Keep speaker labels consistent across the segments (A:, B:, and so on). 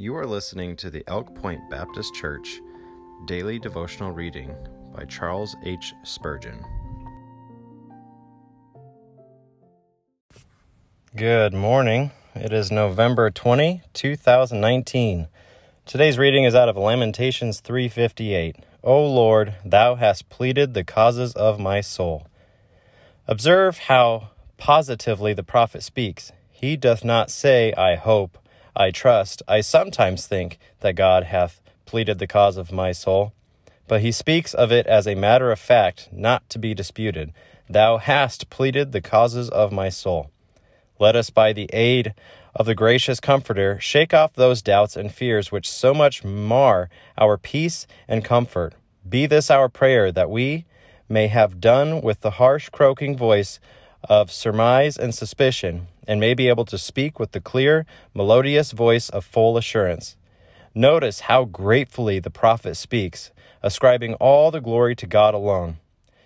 A: You are listening to the Elk Point Baptist Church Daily Devotional Reading by Charles H. Spurgeon. Good morning. It is November 20, 2019. Today's reading is out of Lamentations 3:58. O Lord, thou hast pleaded the causes of my soul. Observe how positively the prophet speaks. He doth not say, I hope, I trust, I sometimes think that God hath pleaded the cause of my soul. But he speaks of it as a matter of fact, not to be disputed. Thou hast pleaded the causes of my soul. Let us, by the aid of the gracious Comforter, shake off those doubts and fears which so much mar our peace and comfort. Be this our prayer, that we may have done with the harsh, croaking voice of surmise and suspicion, and may be able to speak with the clear, melodious voice of full assurance. Notice how gratefully the prophet speaks, ascribing all the glory to God alone.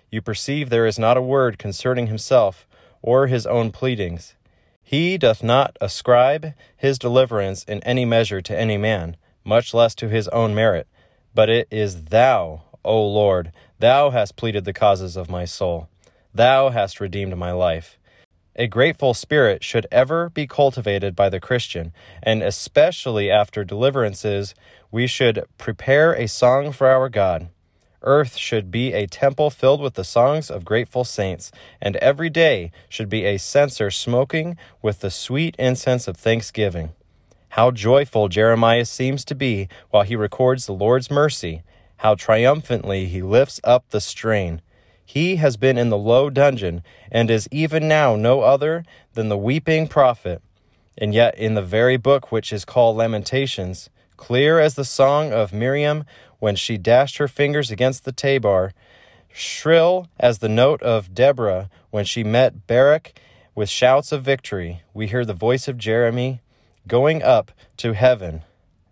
A: You perceive there is not a word concerning himself or his own pleadings. He doth not ascribe his deliverance in any measure to any man, much less to his own merit, but it is Thou, O Lord, Thou hast pleaded the causes of my soul. Thou hast redeemed my life. A grateful spirit should ever be cultivated by the Christian, and especially after deliverances, we should prepare a song for our God. Earth should be a temple filled with the songs of grateful saints, and every day should be a censer smoking with the sweet incense of thanksgiving. How joyful Jeremiah seems to be while he records the Lord's mercy, how triumphantly he lifts up the strain. He has been in the low dungeon, and is even now no other than the weeping prophet. And yet, in the very book which is called Lamentations, clear as the song of Miriam when she dashed her fingers against the tabor, shrill as the note of Deborah when she met Barak with shouts of victory, we hear the voice of Jeremy going up to heaven.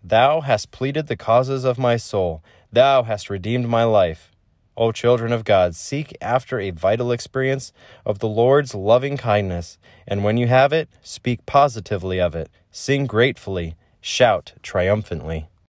A: Thou hast pleaded the causes of my soul, thou hast redeemed my life. O children of God, seek after a vital experience of the Lord's loving kindness, and when you have it, speak positively of it, sing gratefully, shout triumphantly.